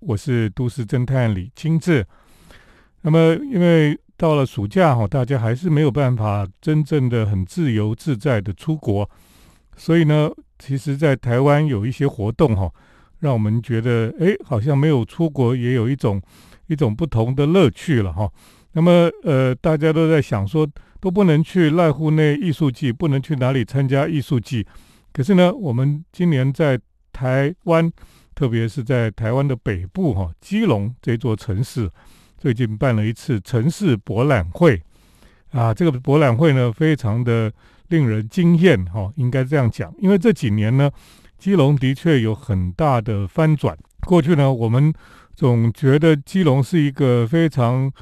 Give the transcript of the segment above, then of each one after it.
我是都市侦探李清志。那么，因为到了暑假哈，大家还是没有办法真正的很自由自在的出国，所以呢，其实，在台湾有一些活动哈，让我们觉得，哎，好像没有出国也有一种一种不同的乐趣了哈。那么，呃，大家都在想说，都不能去濑户内艺术季，不能去哪里参加艺术季，可是呢，我们今年在台湾。特别是在台湾的北部，哈，基隆这座城市，最近办了一次城市博览会，啊，这个博览会呢，非常的令人惊艳，哈，应该这样讲，因为这几年呢，基隆的确有很大的翻转。过去呢，我们总觉得基隆是一个非常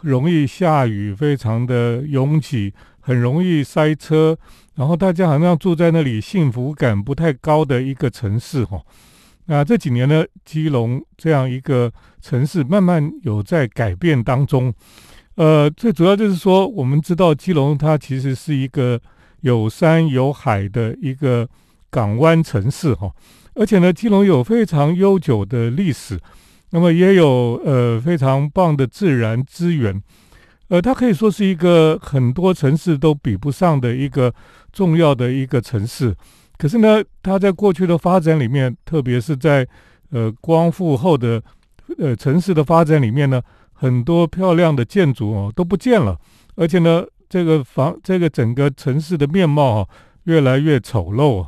容易下雨、非常的拥挤、很容易塞车，然后大家好像住在那里幸福感不太高的一个城市，哈。那这几年呢，基隆这样一个城市慢慢有在改变当中。呃，最主要就是说，我们知道基隆它其实是一个有山有海的一个港湾城市哈，而且呢，基隆有非常悠久的历史，那么也有呃非常棒的自然资源，呃，它可以说是一个很多城市都比不上的一个重要的一个城市。可是呢，它在过去的发展里面，特别是在呃光复后的呃城市的发展里面呢，很多漂亮的建筑哦都不见了，而且呢，这个房这个整个城市的面貌啊越来越丑陋，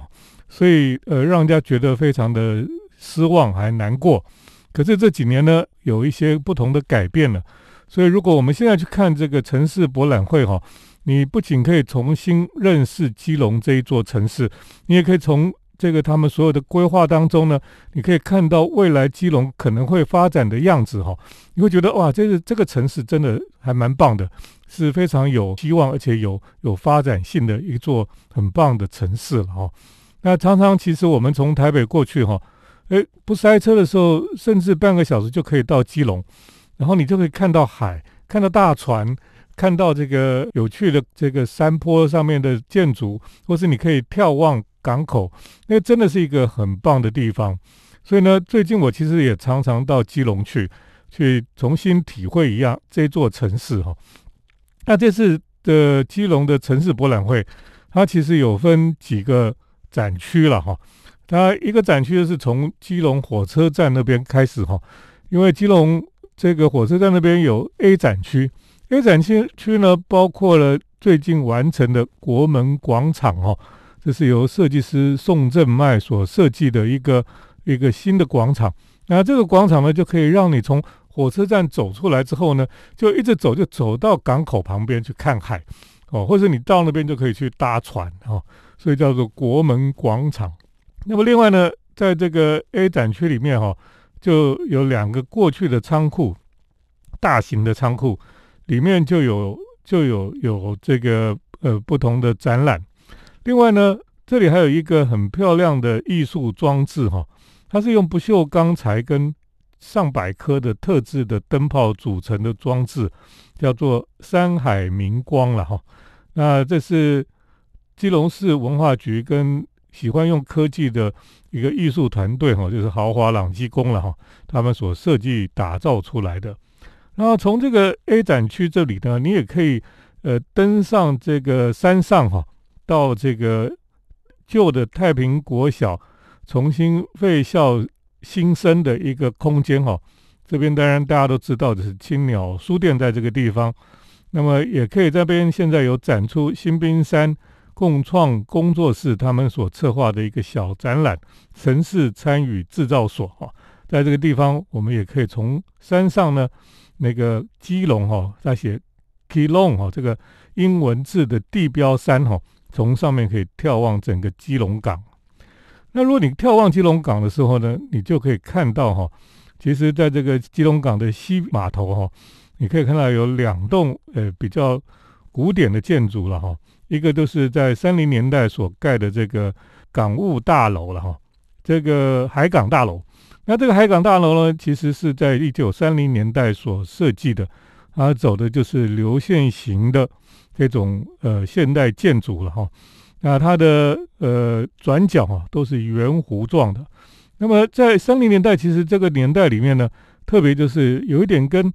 所以呃让人家觉得非常的失望还难过。可是这几年呢，有一些不同的改变了，所以如果我们现在去看这个城市博览会哈。你不仅可以重新认识基隆这一座城市，你也可以从这个他们所有的规划当中呢，你可以看到未来基隆可能会发展的样子哈。你会觉得哇，这个这个城市真的还蛮棒的，是非常有希望而且有有发展性的一座很棒的城市了哈。那常常其实我们从台北过去哈，诶，不塞车的时候，甚至半个小时就可以到基隆，然后你就可以看到海，看到大船。看到这个有趣的这个山坡上面的建筑，或是你可以眺望港口，那真的是一个很棒的地方。所以呢，最近我其实也常常到基隆去，去重新体会一样这座城市哈。那这次的基隆的城市博览会，它其实有分几个展区了哈。它一个展区是从基隆火车站那边开始哈，因为基隆这个火车站那边有 A 展区。A 展区区呢，包括了最近完成的国门广场哦，这是由设计师宋正迈所设计的一个一个新的广场。那这个广场呢，就可以让你从火车站走出来之后呢，就一直走，就走到港口旁边去看海哦，或者你到那边就可以去搭船哦，所以叫做国门广场。那么另外呢，在这个 A 展区里面哈，就有两个过去的仓库，大型的仓库。里面就有就有有这个呃不同的展览，另外呢，这里还有一个很漂亮的艺术装置哈，它是用不锈钢材跟上百颗的特制的灯泡组成的装置，叫做山海明光了哈。那这是基隆市文化局跟喜欢用科技的一个艺术团队哈，就是豪华朗基工了哈，他们所设计打造出来的。然后从这个 A 展区这里呢，你也可以呃登上这个山上哈，到这个旧的太平国小重新废校新生的一个空间哈。这边当然大家都知道的是青鸟书店在这个地方，那么也可以这边现在有展出新兵山共创工作室他们所策划的一个小展览——城市参与制造所哈。在这个地方，我们也可以从山上呢。那个基隆哈，在写 Keelong 哈，这个英文字的地标山哈，从上面可以眺望整个基隆港。那如果你眺望基隆港的时候呢，你就可以看到哈，其实在这个基隆港的西码头哈，你可以看到有两栋呃比较古典的建筑了哈，一个都是在三零年代所盖的这个港务大楼了哈，这个海港大楼。那这个海港大楼呢，其实是在一九三零年代所设计的，它走的就是流线型的这种呃现代建筑了哈。那它的呃转角啊都是圆弧状的，那么在三零年代，其实这个年代里面呢，特别就是有一点跟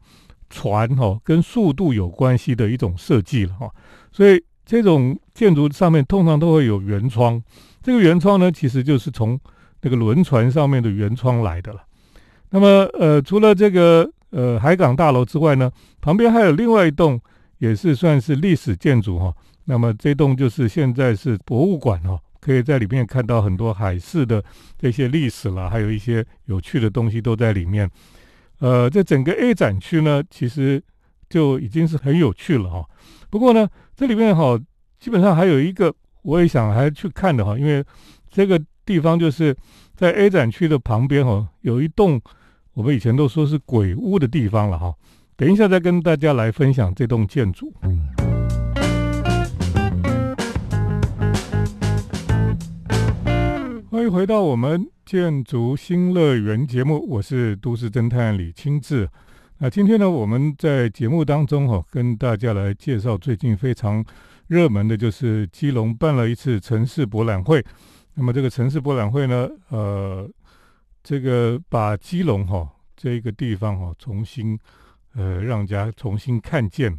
船哈、跟速度有关系的一种设计了哈。所以这种建筑上面通常都会有圆窗，这个圆窗呢，其实就是从那个轮船上面的圆窗来的了。那么呃，除了这个呃海港大楼之外呢，旁边还有另外一栋，也是算是历史建筑哈。那么这栋就是现在是博物馆哈。可以在里面看到很多海事的这些历史了，还有一些有趣的东西都在里面。呃，这整个 A 展区呢，其实就已经是很有趣了哈。不过呢，这里面哈，基本上还有一个我也想还去看的哈，因为这个地方就是在 A 展区的旁边哈，有一栋我们以前都说是鬼屋的地方了哈。等一下再跟大家来分享这栋建筑。欢迎回到我们建筑新乐园节目，我是都市侦探李清志。那今天呢，我们在节目当中哈，跟大家来介绍最近非常热门的，就是基隆办了一次城市博览会。那么这个城市博览会呢，呃，这个把基隆哈这个地方哈重新呃让家重新看见了。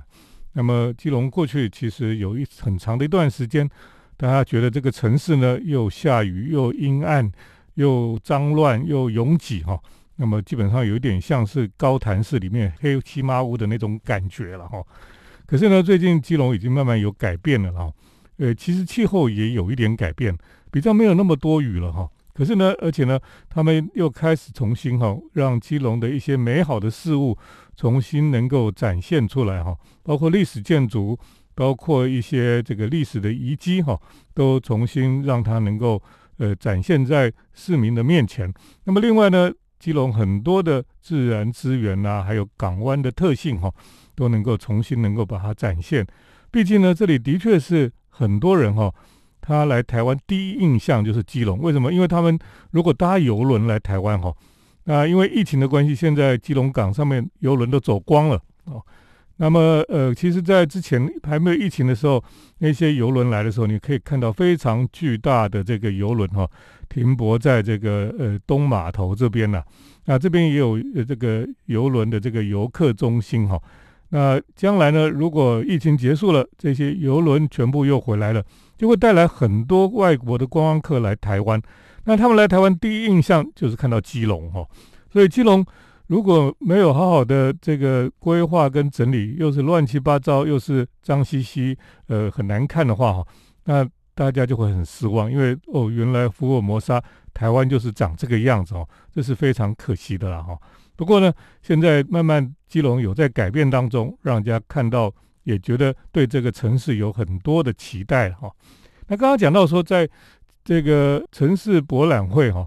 那么基隆过去其实有一很长的一段时间。大家觉得这个城市呢，又下雨，又阴暗，又脏乱，又拥挤哈。那么基本上有一点像是高潭市里面黑漆麻屋的那种感觉了哈。可是呢，最近基隆已经慢慢有改变了哈。呃，其实气候也有一点改变，比较没有那么多雨了哈。可是呢，而且呢，他们又开始重新哈，让基隆的一些美好的事物重新能够展现出来哈，包括历史建筑。包括一些这个历史的遗迹哈，都重新让它能够呃展现在市民的面前。那么另外呢，基隆很多的自然资源呐，还有港湾的特性哈，都能够重新能够把它展现。毕竟呢，这里的确是很多人哈，他来台湾第一印象就是基隆。为什么？因为他们如果搭游轮来台湾哈，那因为疫情的关系，现在基隆港上面游轮都走光了哦。那么，呃，其实，在之前还没有疫情的时候，那些游轮来的时候，你可以看到非常巨大的这个游轮哈，停泊在这个呃东码头这边呢。那这边也有这个游轮的这个游客中心哈。那将来呢，如果疫情结束了，这些游轮全部又回来了，就会带来很多外国的观光客来台湾。那他们来台湾第一印象就是看到基隆哈，所以基隆。如果没有好好的这个规划跟整理，又是乱七八糟，又是脏兮兮，呃，很难看的话哈，那大家就会很失望，因为哦，原来福尔摩沙台湾就是长这个样子哦，这是非常可惜的啦哈。不过呢，现在慢慢基隆有在改变当中，让人家看到，也觉得对这个城市有很多的期待哈。那刚刚讲到说，在这个城市博览会哈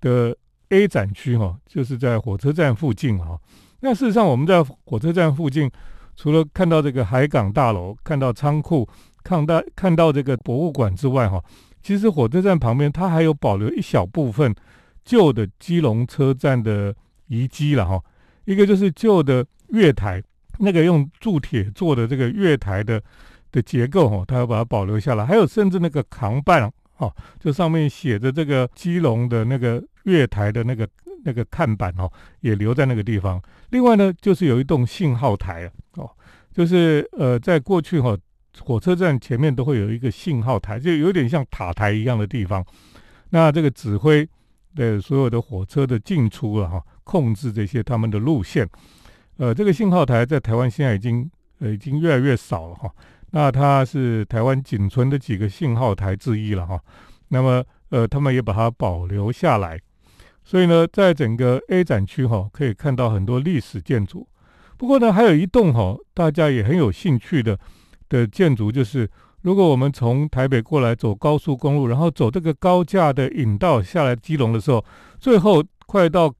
的。A 展区哈，就是在火车站附近哈。那事实上，我们在火车站附近，除了看到这个海港大楼、看到仓库、看到看到这个博物馆之外哈，其实火车站旁边它还有保留一小部分旧的基隆车站的遗迹了哈。一个就是旧的月台，那个用铸铁做的这个月台的的结构哈，它要把它保留下来。还有甚至那个扛棒哦，就上面写着这个基隆的那个。月台的那个那个看板哦，也留在那个地方。另外呢，就是有一栋信号台哦，就是呃，在过去哈，火车站前面都会有一个信号台，就有点像塔台一样的地方。那这个指挥的所有的火车的进出啊，控制这些他们的路线。呃，这个信号台在台湾现在已经呃已经越来越少了哈。那它是台湾仅存的几个信号台之一了哈。那么呃，他们也把它保留下来。所以呢，在整个 A 展区哈，可以看到很多历史建筑。不过呢，还有一栋哈，大家也很有兴趣的的建筑，就是如果我们从台北过来走高速公路，然后走这个高架的引道下来基隆的时候，最后快到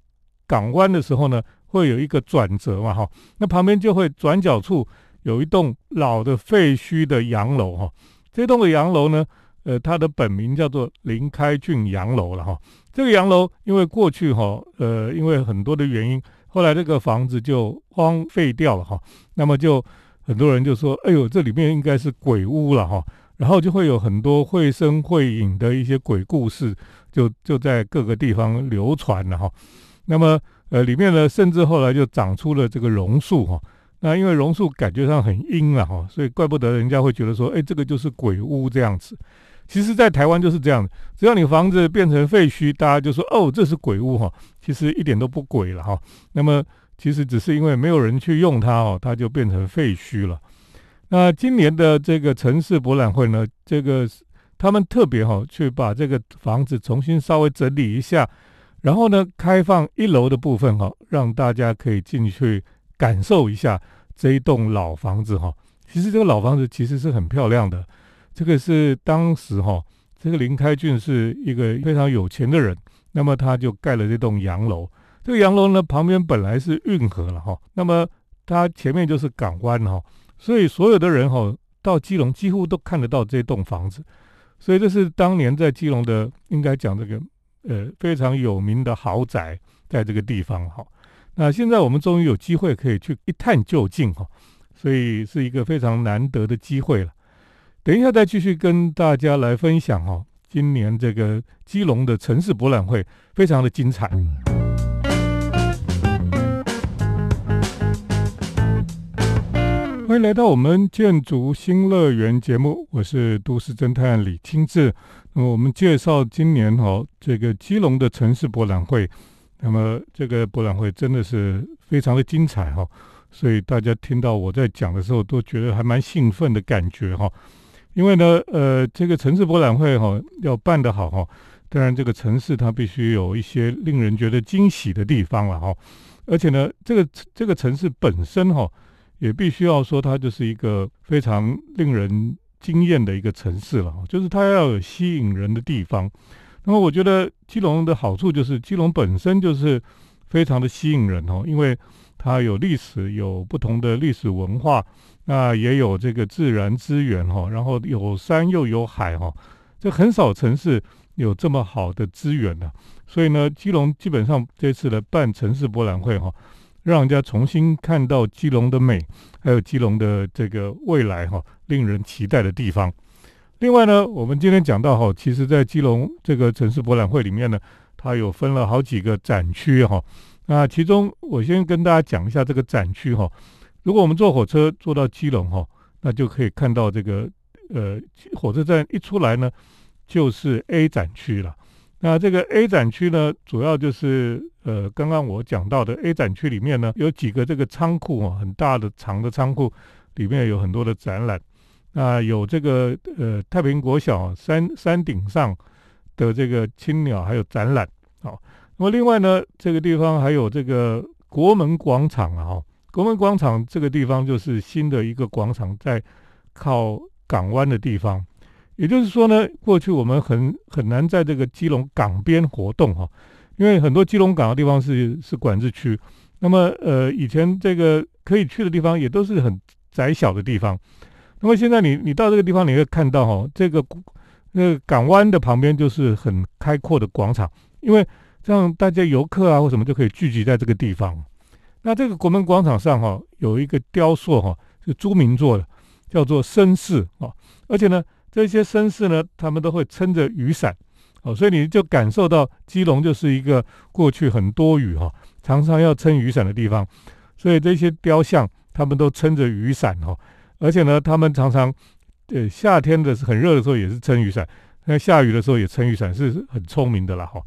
港湾的时候呢，会有一个转折嘛哈。那旁边就会转角处有一栋老的废墟的洋楼哈。这栋的洋楼呢，呃，它的本名叫做林开俊洋楼了哈。这个洋楼，因为过去哈，呃，因为很多的原因，后来这个房子就荒废掉了哈。那么就很多人就说，哎呦，这里面应该是鬼屋了哈。然后就会有很多绘声绘影的一些鬼故事，就就在各个地方流传了哈。那么呃，里面呢，甚至后来就长出了这个榕树哈。那因为榕树感觉上很阴了哈，所以怪不得人家会觉得说，哎，这个就是鬼屋这样子。其实，在台湾就是这样，只要你房子变成废墟，大家就说，哦，这是鬼屋哈。其实一点都不鬼了哈。那么其实只是因为没有人去用它哦，它就变成废墟了。那今年的这个城市博览会呢，这个他们特别哈，去把这个房子重新稍微整理一下，然后呢，开放一楼的部分哈，让大家可以进去感受一下这一栋老房子哈。其实这个老房子其实是很漂亮的，这个是当时哈，这个林开俊是一个非常有钱的人，那么他就盖了这栋洋楼。这个洋楼呢，旁边本来是运河了哈，那么它前面就是港湾哈。所以所有的人哈到基隆几乎都看得到这栋房子，所以这是当年在基隆的应该讲这个呃非常有名的豪宅，在这个地方哈。那现在我们终于有机会可以去一探究竟哈，所以是一个非常难得的机会了。等一下再继续跟大家来分享哈，今年这个基隆的城市博览会非常的精彩。欢迎来到我们建筑新乐园节目，我是都市侦探李清志。那么我们介绍今年哈这个基隆的城市博览会，那么这个博览会真的是非常的精彩哈，所以大家听到我在讲的时候都觉得还蛮兴奋的感觉哈。因为呢，呃，这个城市博览会哈要办得好哈，当然这个城市它必须有一些令人觉得惊喜的地方了哈，而且呢，这个这个城市本身哈。也必须要说，它就是一个非常令人惊艳的一个城市了，就是它要有吸引人的地方。那么，我觉得基隆的好处就是，基隆本身就是非常的吸引人哦，因为它有历史，有不同的历史文化，那也有这个自然资源哈，然后有山又有海哈，这很少城市有这么好的资源的。所以呢，基隆基本上这次的办城市博览会哈。让人家重新看到基隆的美，还有基隆的这个未来哈，令人期待的地方。另外呢，我们今天讲到哈，其实在基隆这个城市博览会里面呢，它有分了好几个展区哈。那其中我先跟大家讲一下这个展区哈。如果我们坐火车坐到基隆哈，那就可以看到这个呃火车站一出来呢，就是 A 展区了。那这个 A 展区呢，主要就是呃，刚刚我讲到的 A 展区里面呢，有几个这个仓库啊，很大的长的仓库，里面有很多的展览。那有这个呃太平国小山山顶上的这个青鸟，还有展览。好，那么另外呢，这个地方还有这个国门广场啊，哈，国门广场这个地方就是新的一个广场，在靠港湾的地方。也就是说呢，过去我们很很难在这个基隆港边活动哈，因为很多基隆港的地方是是管制区。那么呃，以前这个可以去的地方也都是很窄小的地方。那么现在你你到这个地方，你会看到哈，这个那个港湾的旁边就是很开阔的广场，因为这样大家游客啊或什么就可以聚集在这个地方。那这个国门广场上哈有一个雕塑哈，是朱明做的，叫做绅士啊，而且呢。这些绅士呢，他们都会撑着雨伞，哦，所以你就感受到基隆就是一个过去很多雨哈，常常要撑雨伞的地方。所以这些雕像，他们都撑着雨伞哈，而且呢，他们常常，呃，夏天的很热的时候也是撑雨伞，那下雨的时候也撑雨伞，是很聪明的啦哈。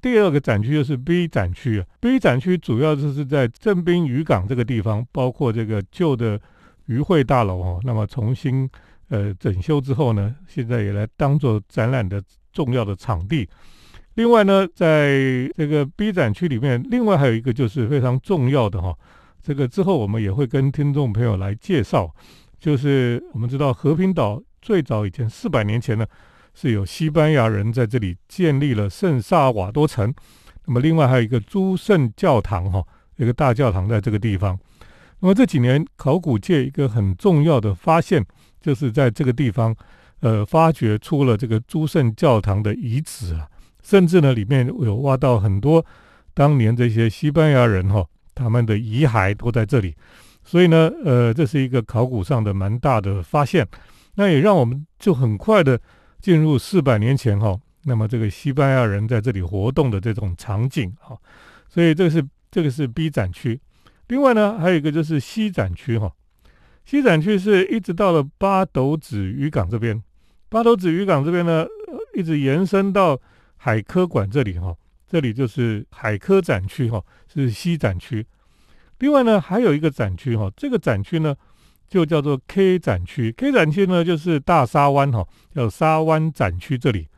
第二个展区就是 B 展区啊，B 展区主要就是在正滨渔港这个地方，包括这个旧的渔会大楼哈，那么重新。呃，整修之后呢，现在也来当做展览的重要的场地。另外呢，在这个 B 展区里面，另外还有一个就是非常重要的哈，这个之后我们也会跟听众朋友来介绍。就是我们知道和平岛最早以前四百年前呢，是有西班牙人在这里建立了圣萨瓦多城。那么另外还有一个诸圣教堂哈，一个大教堂在这个地方。那么这几年考古界一个很重要的发现。就是在这个地方，呃，发掘出了这个诸圣教堂的遗址啊，甚至呢，里面有挖到很多当年这些西班牙人哈他们的遗骸都在这里，所以呢，呃，这是一个考古上的蛮大的发现。那也让我们就很快的进入四百年前哈，那么这个西班牙人在这里活动的这种场景哈，所以这个是这个是 B 展区。另外呢，还有一个就是西展区哈，西展区是一直到了八斗子渔港这边，八斗子渔港这边呢，一直延伸到海科馆这里哈，这里就是海科展区哈，是西展区。另外呢，还有一个展区哈，这个展区呢就叫做 K 展区，K 展区呢就是大沙湾哈，叫沙湾展区这里，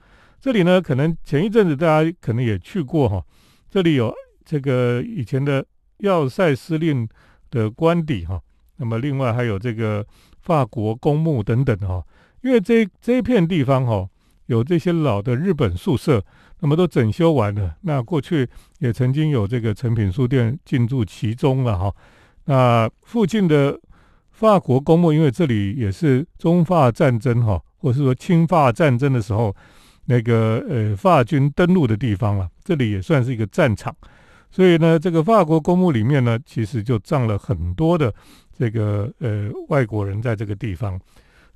这里呢可能前一阵子大家可能也去过哈，这里有这个以前的。要塞司令的官邸哈，那么另外还有这个法国公墓等等哈，因为这这一片地方哈，有这些老的日本宿舍，那么都整修完了。那过去也曾经有这个诚品书店进驻其中了哈。那附近的法国公墓，因为这里也是中法战争哈，或是说侵法战争的时候，那个呃法军登陆的地方了，这里也算是一个战场。所以呢，这个法国公墓里面呢，其实就葬了很多的这个呃外国人在这个地方。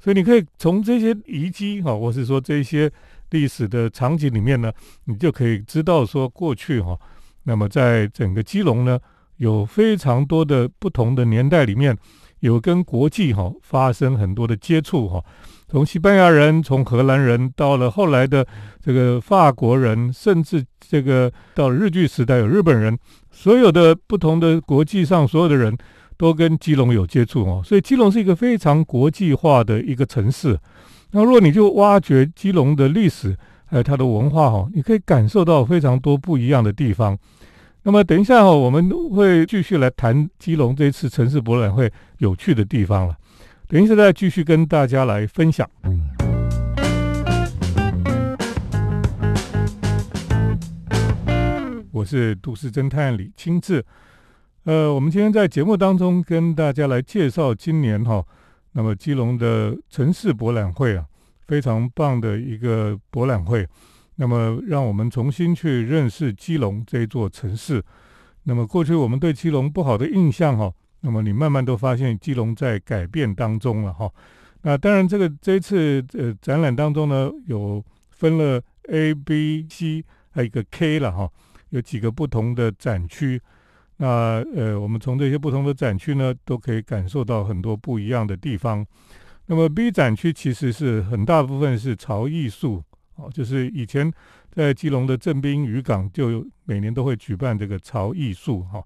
所以你可以从这些遗迹哈，或是说这些历史的场景里面呢，你就可以知道说过去哈，那么在整个基隆呢，有非常多的不同的年代里面，有跟国际哈发生很多的接触哈。从西班牙人，从荷兰人，到了后来的这个法国人，甚至这个到日据时代有日本人，所有的不同的国际上所有的人都跟基隆有接触哦，所以基隆是一个非常国际化的一个城市。那如果你就挖掘基隆的历史还有它的文化哈，你可以感受到非常多不一样的地方。那么等一下哈，我们会继续来谈基隆这次城市博览会有趣的地方了。等一下，再继续跟大家来分享。我是都市侦探李清志。呃，我们今天在节目当中跟大家来介绍今年哈，那么基隆的城市博览会啊，非常棒的一个博览会。那么，让我们重新去认识基隆这座城市。那么，过去我们对基隆不好的印象哈。那么你慢慢都发现基隆在改变当中了哈。那当然，这个这次呃展览当中呢，有分了 A、B、C，还有一个 K 了哈，有几个不同的展区。那呃，我们从这些不同的展区呢，都可以感受到很多不一样的地方。那么 B 展区其实是很大部分是潮艺术哦，就是以前在基隆的镇滨渔港就每年都会举办这个潮艺术哈。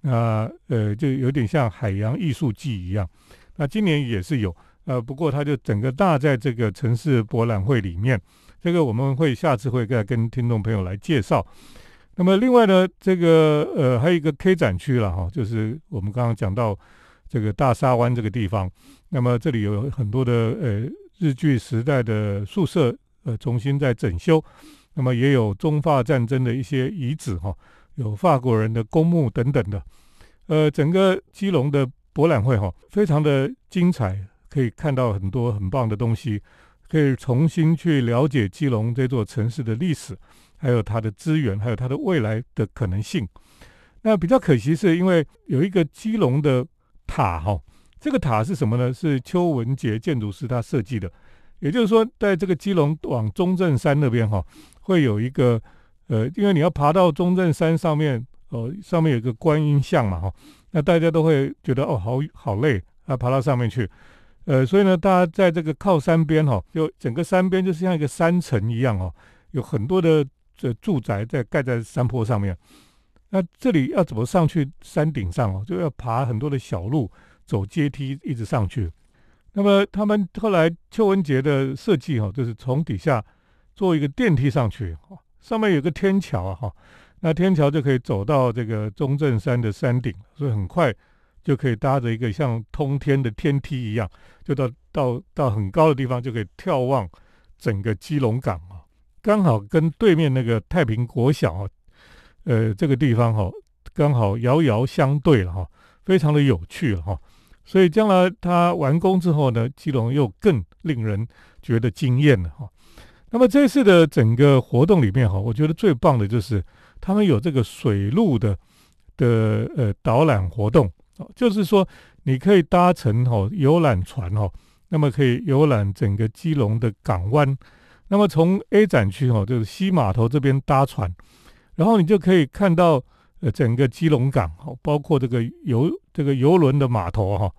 那呃，就有点像海洋艺术季一样。那今年也是有，呃，不过它就整个大在这个城市博览会里面。这个我们会下次会再跟听众朋友来介绍。那么另外呢，这个呃还有一个 K 展区了哈，就是我们刚刚讲到这个大沙湾这个地方。那么这里有很多的呃日据时代的宿舍，呃重新在整修。那么也有中法战争的一些遗址哈。有法国人的公墓等等的，呃，整个基隆的博览会哈，非常的精彩，可以看到很多很棒的东西，可以重新去了解基隆这座城市的历史，还有它的资源，还有它的未来的可能性。那比较可惜是因为有一个基隆的塔哈，这个塔是什么呢？是邱文杰建筑师他设计的，也就是说，在这个基隆往中正山那边哈，会有一个。呃，因为你要爬到中正山上面，哦，上面有一个观音像嘛，哈，那大家都会觉得哦，好好累啊，爬到上面去，呃，所以呢，大家在这个靠山边，哈，就整个山边就是像一个山城一样，哦，有很多的这住宅在盖在山坡上面，那这里要怎么上去山顶上哦，就要爬很多的小路，走阶梯一直上去。那么他们后来邱文杰的设计，哈，就是从底下做一个电梯上去，上面有个天桥啊，哈，那天桥就可以走到这个中正山的山顶，所以很快就可以搭着一个像通天的天梯一样，就到到到很高的地方，就可以眺望整个基隆港，刚好跟对面那个太平国小，呃，这个地方哈，刚好遥遥相对了哈，非常的有趣了哈，所以将来它完工之后呢，基隆又更令人觉得惊艳了哈。那么这次的整个活动里面哈，我觉得最棒的就是他们有这个水路的的呃导览活动，就是说你可以搭乘哈游览船哈，那么可以游览整个基隆的港湾。那么从 A 展区哈，就是西码头这边搭船，然后你就可以看到呃整个基隆港哈，包括这个游这个游轮的码头哈，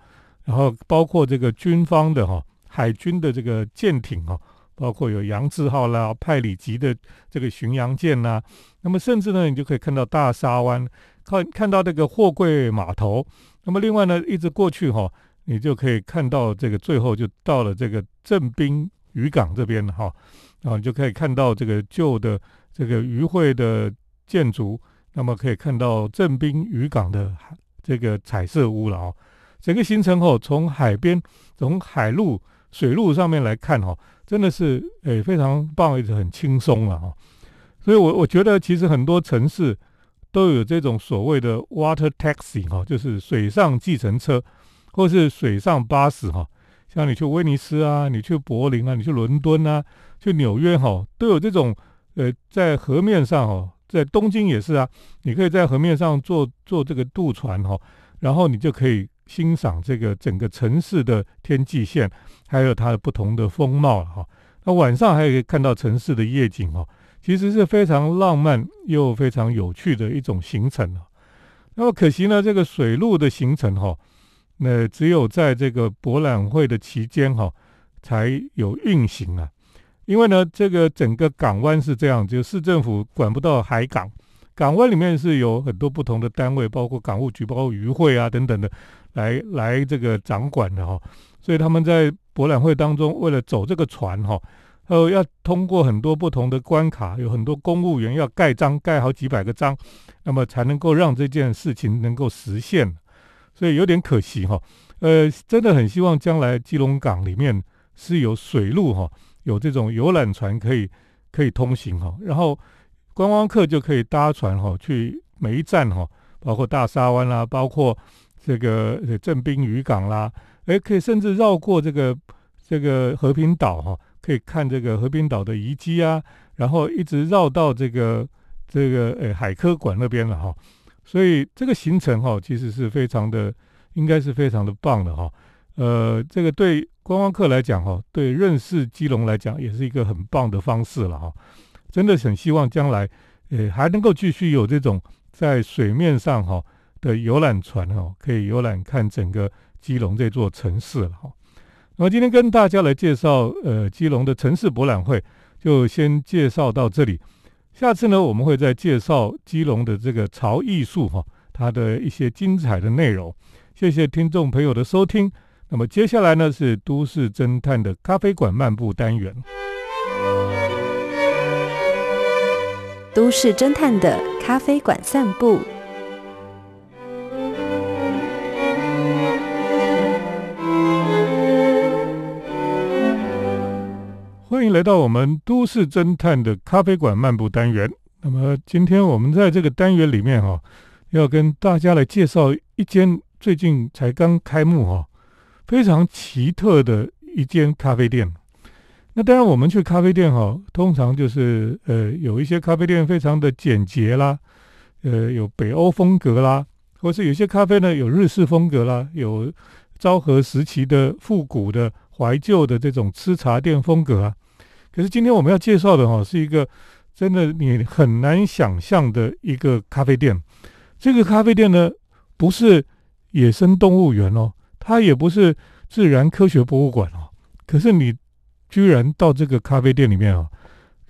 然后包括这个军方的哈海军的这个舰艇哈，包括有杨志号啦、派里级的这个巡洋舰呐，那么甚至呢，你就可以看到大沙湾，看看到这个货柜码头。那么另外呢，一直过去哈，你就可以看到这个最后就到了这个正滨渔港这边哈，然后你就可以看到这个旧的这个渔会的建筑，那么可以看到正滨渔港的这个彩色屋了哦。整个行程哦，从海边从海路水路上面来看哈，真的是诶非常棒，而且很轻松了哈。所以我我觉得其实很多城市。都有这种所谓的 water taxi 哈，就是水上计程车，或是水上巴士哈。像你去威尼斯啊，你去柏林啊，你去伦敦啊，去纽约哈，都有这种呃，在河面上哦，在东京也是啊，你可以在河面上坐坐这个渡船哈，然后你就可以欣赏这个整个城市的天际线，还有它的不同的风貌了哈。那晚上还可以看到城市的夜景哈。其实是非常浪漫又非常有趣的一种行程啊。那么可惜呢，这个水路的行程哈，那只有在这个博览会的期间哈才有运行啊。因为呢，这个整个港湾是这样，就市政府管不到海港，港湾里面是有很多不同的单位，包括港务局、包括渔会啊等等的，来来这个掌管的哈。所以他们在博览会当中，为了走这个船哈。呃，要通过很多不同的关卡，有很多公务员要盖章，盖好几百个章，那么才能够让这件事情能够实现。所以有点可惜哈。呃，真的很希望将来基隆港里面是有水路哈，有这种游览船可以可以通行哈，然后观光客就可以搭船哈去每一站哈，包括大沙湾啦，包括这个正滨渔港啦，诶，可以甚至绕过这个这个和平岛哈。可以看这个和平岛的遗迹啊，然后一直绕到这个这个呃海科馆那边了哈，所以这个行程哈其实是非常的，应该是非常的棒的哈。呃，这个对观光客来讲哈，对认识基隆来讲也是一个很棒的方式了哈。真的很希望将来呃还能够继续有这种在水面上哈的游览船哈，可以游览看整个基隆这座城市了哈。那么今天跟大家来介绍，呃，基隆的城市博览会，就先介绍到这里。下次呢，我们会再介绍基隆的这个潮艺术哈，它的一些精彩的内容。谢谢听众朋友的收听。那么接下来呢，是都市侦探的咖啡馆漫步单元。都市侦探的咖啡馆散步。来到我们都市侦探的咖啡馆漫步单元。那么今天我们在这个单元里面哈，要跟大家来介绍一间最近才刚开幕哈，非常奇特的一间咖啡店。那当然我们去咖啡店哈，通常就是呃有一些咖啡店非常的简洁啦，呃有北欧风格啦，或是有些咖啡呢有日式风格啦，有昭和时期的复古的怀旧的这种吃茶店风格啊。可是今天我们要介绍的哈，是一个真的你很难想象的一个咖啡店。这个咖啡店呢，不是野生动物园哦，它也不是自然科学博物馆哦。可是你居然到这个咖啡店里面啊，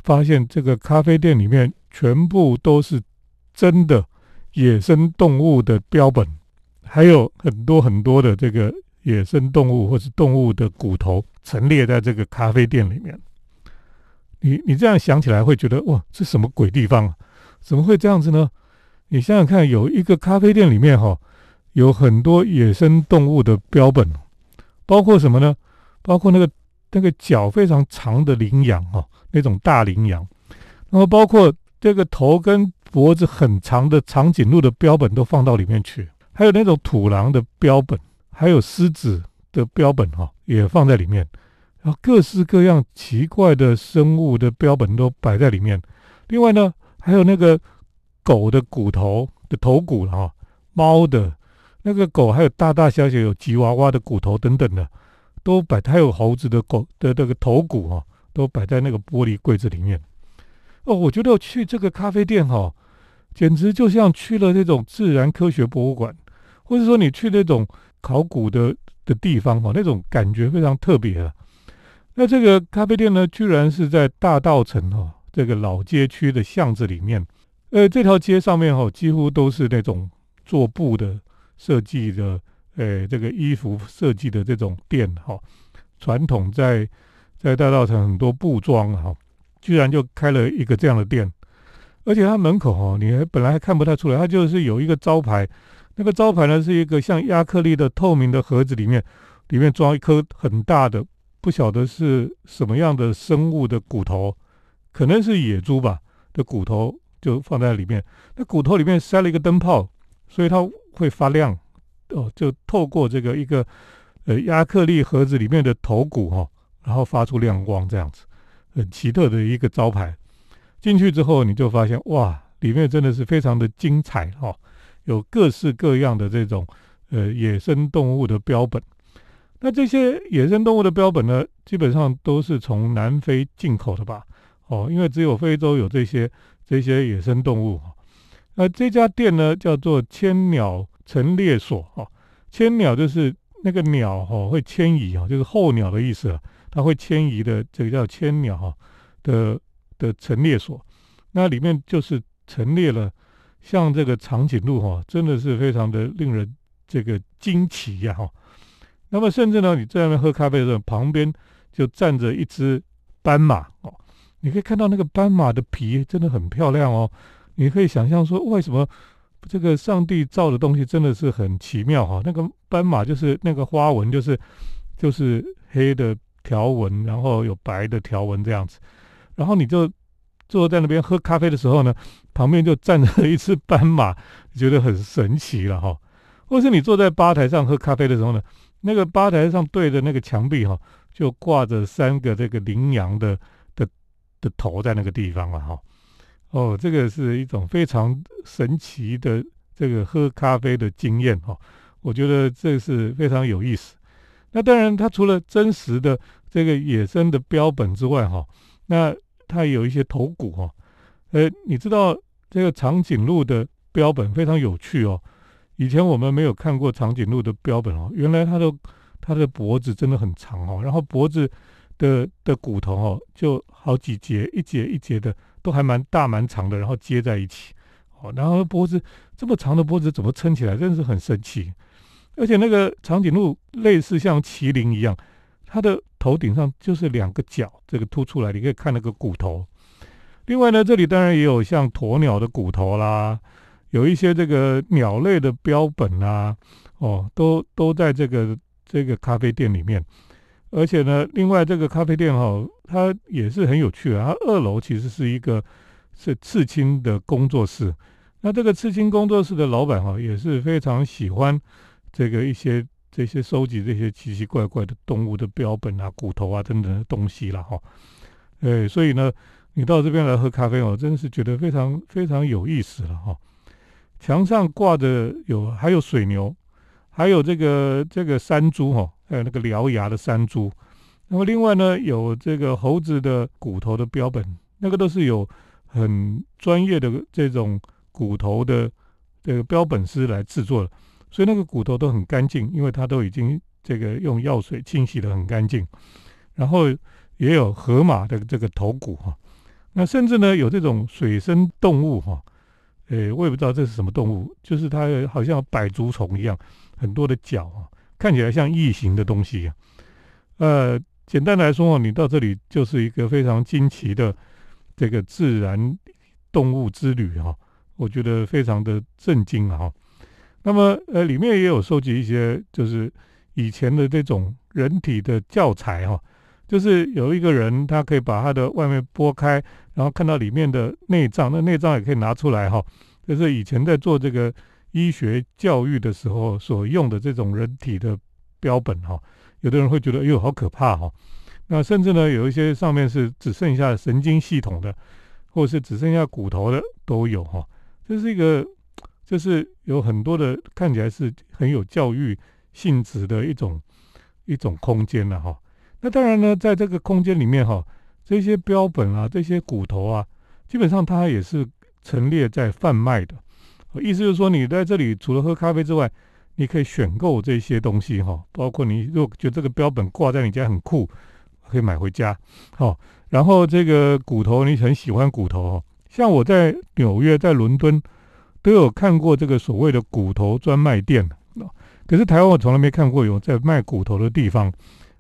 发现这个咖啡店里面全部都是真的野生动物的标本，还有很多很多的这个野生动物或是动物的骨头陈列在这个咖啡店里面。你你这样想起来会觉得哇，这什么鬼地方啊？怎么会这样子呢？你想想看，有一个咖啡店里面哈，有很多野生动物的标本，包括什么呢？包括那个那个脚非常长的羚羊哈，那种大羚羊，然后包括这个头跟脖子很长的长颈鹿的标本都放到里面去，还有那种土狼的标本，还有狮子的标本哈，也放在里面。然后各式各样奇怪的生物的标本都摆在里面，另外呢，还有那个狗的骨头的头骨了哈，猫的那个狗，还有大大小小有吉娃娃的骨头等等的，都摆，还有猴子的狗的这个头骨哈，都摆在那个玻璃柜子里面。哦，我觉得去这个咖啡店哈，简直就像去了那种自然科学博物馆，或者说你去那种考古的的地方哈，那种感觉非常特别啊。那这个咖啡店呢，居然是在大道城哦，这个老街区的巷子里面。呃，这条街上面哈，几乎都是那种做布的设计的，呃，这个衣服设计的这种店哈。传统在在大道城很多布庄哈，居然就开了一个这样的店，而且它门口哈，你还本来还看不太出来，它就是有一个招牌，那个招牌呢是一个像亚克力的透明的盒子，里面里面装一颗很大的。不晓得是什么样的生物的骨头，可能是野猪吧的骨头，就放在里面。那骨头里面塞了一个灯泡，所以它会发亮。哦，就透过这个一个呃亚克力盒子里面的头骨哈，然后发出亮光，这样子很奇特的一个招牌。进去之后，你就发现哇，里面真的是非常的精彩哈，有各式各样的这种呃野生动物的标本。那这些野生动物的标本呢，基本上都是从南非进口的吧？哦，因为只有非洲有这些这些野生动物。那这家店呢，叫做千鸟陈列所。哦，千鸟就是那个鸟哈会迁移啊，就是候鸟的意思，它会迁移的，这个叫千鸟哈的的陈列所。那里面就是陈列了像这个长颈鹿哈，真的是非常的令人这个惊奇呀哈。那么甚至呢，你在那边喝咖啡的时候，旁边就站着一只斑马哦。你可以看到那个斑马的皮真的很漂亮哦。你可以想象说，为什么这个上帝造的东西真的是很奇妙哈？那个斑马就是那个花纹，就是就是黑的条纹，然后有白的条纹这样子。然后你就坐在那边喝咖啡的时候呢，旁边就站着一只斑马，觉得很神奇了哈。或是你坐在吧台上喝咖啡的时候呢？那个吧台上对着那个墙壁哈，就挂着三个这个羚羊的的的头在那个地方了哈。哦，这个是一种非常神奇的这个喝咖啡的经验哈。我觉得这是非常有意思。那当然，它除了真实的这个野生的标本之外哈，那它有一些头骨哈。呃，你知道这个长颈鹿的标本非常有趣哦。以前我们没有看过长颈鹿的标本哦，原来它的它的脖子真的很长哦，然后脖子的的骨头哦，就好几节，一节一节的都还蛮大蛮长的，然后接在一起哦，然后脖子这么长的脖子怎么撑起来，真是很神奇。而且那个长颈鹿类似像麒麟一样，它的头顶上就是两个角，这个凸出来，你可以看那个骨头。另外呢，这里当然也有像鸵鸟的骨头啦。有一些这个鸟类的标本啊，哦，都都在这个这个咖啡店里面。而且呢，另外这个咖啡店哈，它也是很有趣啊。它二楼其实是一个是刺青的工作室。那这个刺青工作室的老板哈，也是非常喜欢这个一些这些收集这些奇奇怪怪的动物的标本啊、骨头啊等等的东西了哈。哎，所以呢，你到这边来喝咖啡哦，真是觉得非常非常有意思了哈。墙上挂着有还有水牛，还有这个这个山猪哈，还有那个獠牙的山猪。那么另外呢，有这个猴子的骨头的标本，那个都是有很专业的这种骨头的这个标本师来制作的，所以那个骨头都很干净，因为它都已经这个用药水清洗的很干净。然后也有河马的这个头骨哈，那甚至呢有这种水生动物哈。诶，我也不知道这是什么动物，就是它好像百足虫一样，很多的脚啊，看起来像异形的东西。呃，简单来说你到这里就是一个非常惊奇的这个自然动物之旅哈，我觉得非常的震惊啊。那么，呃，里面也有收集一些就是以前的这种人体的教材哈。就是有一个人，他可以把他的外面剥开，然后看到里面的内脏，那内脏也可以拿出来哈。就是以前在做这个医学教育的时候所用的这种人体的标本哈。有的人会觉得，哎呦，好可怕哈。那甚至呢，有一些上面是只剩下神经系统的，或是只剩下骨头的都有哈。这是一个，就是有很多的看起来是很有教育性质的一种。一种空间了哈。那当然呢，在这个空间里面哈，这些标本啊，这些骨头啊，基本上它也是陈列在贩卖的。意思就是说，你在这里除了喝咖啡之外，你可以选购这些东西哈，包括你如果觉得这个标本挂在你家很酷，可以买回家。好，然后这个骨头你很喜欢骨头哦，像我在纽约、在伦敦都有看过这个所谓的骨头专卖店，可是台湾我从来没看过有在卖骨头的地方。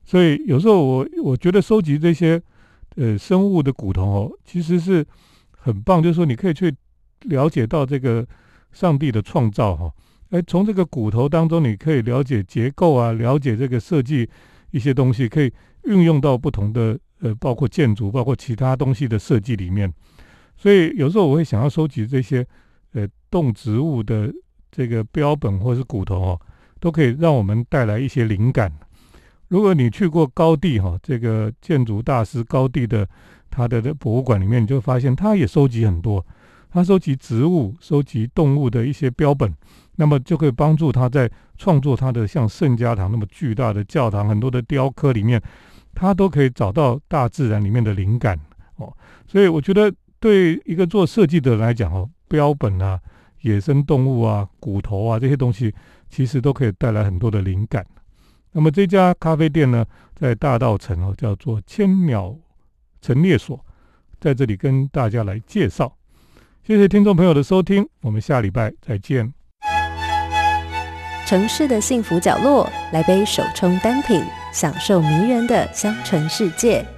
所以有时候我我觉得收集这些呃生物的骨头哦，其实是很棒，就是说你可以去了解到这个上帝的创造哈，哎，从这个骨头当中你可以了解结构啊，了解这个设计一些东西，可以运用到不同的呃，包括建筑，包括其他东西的设计里面。所以有时候我会想要收集这些呃动植物的这个标本或是骨头哦，都可以让我们带来一些灵感。如果你去过高地哈，这个建筑大师高地的他的的博物馆里面，你就发现他也收集很多，他收集植物、收集动物的一些标本，那么就可以帮助他在创作他的像圣家堂那么巨大的教堂，很多的雕刻里面，他都可以找到大自然里面的灵感哦。所以我觉得对一个做设计的来讲哦，标本啊、野生动物啊、骨头啊这些东西，其实都可以带来很多的灵感。那么这家咖啡店呢，在大道城哦，叫做千鸟陈列所，在这里跟大家来介绍。谢谢听众朋友的收听，我们下礼拜再见。城市的幸福角落，来杯手冲单品，享受迷人的香醇世界。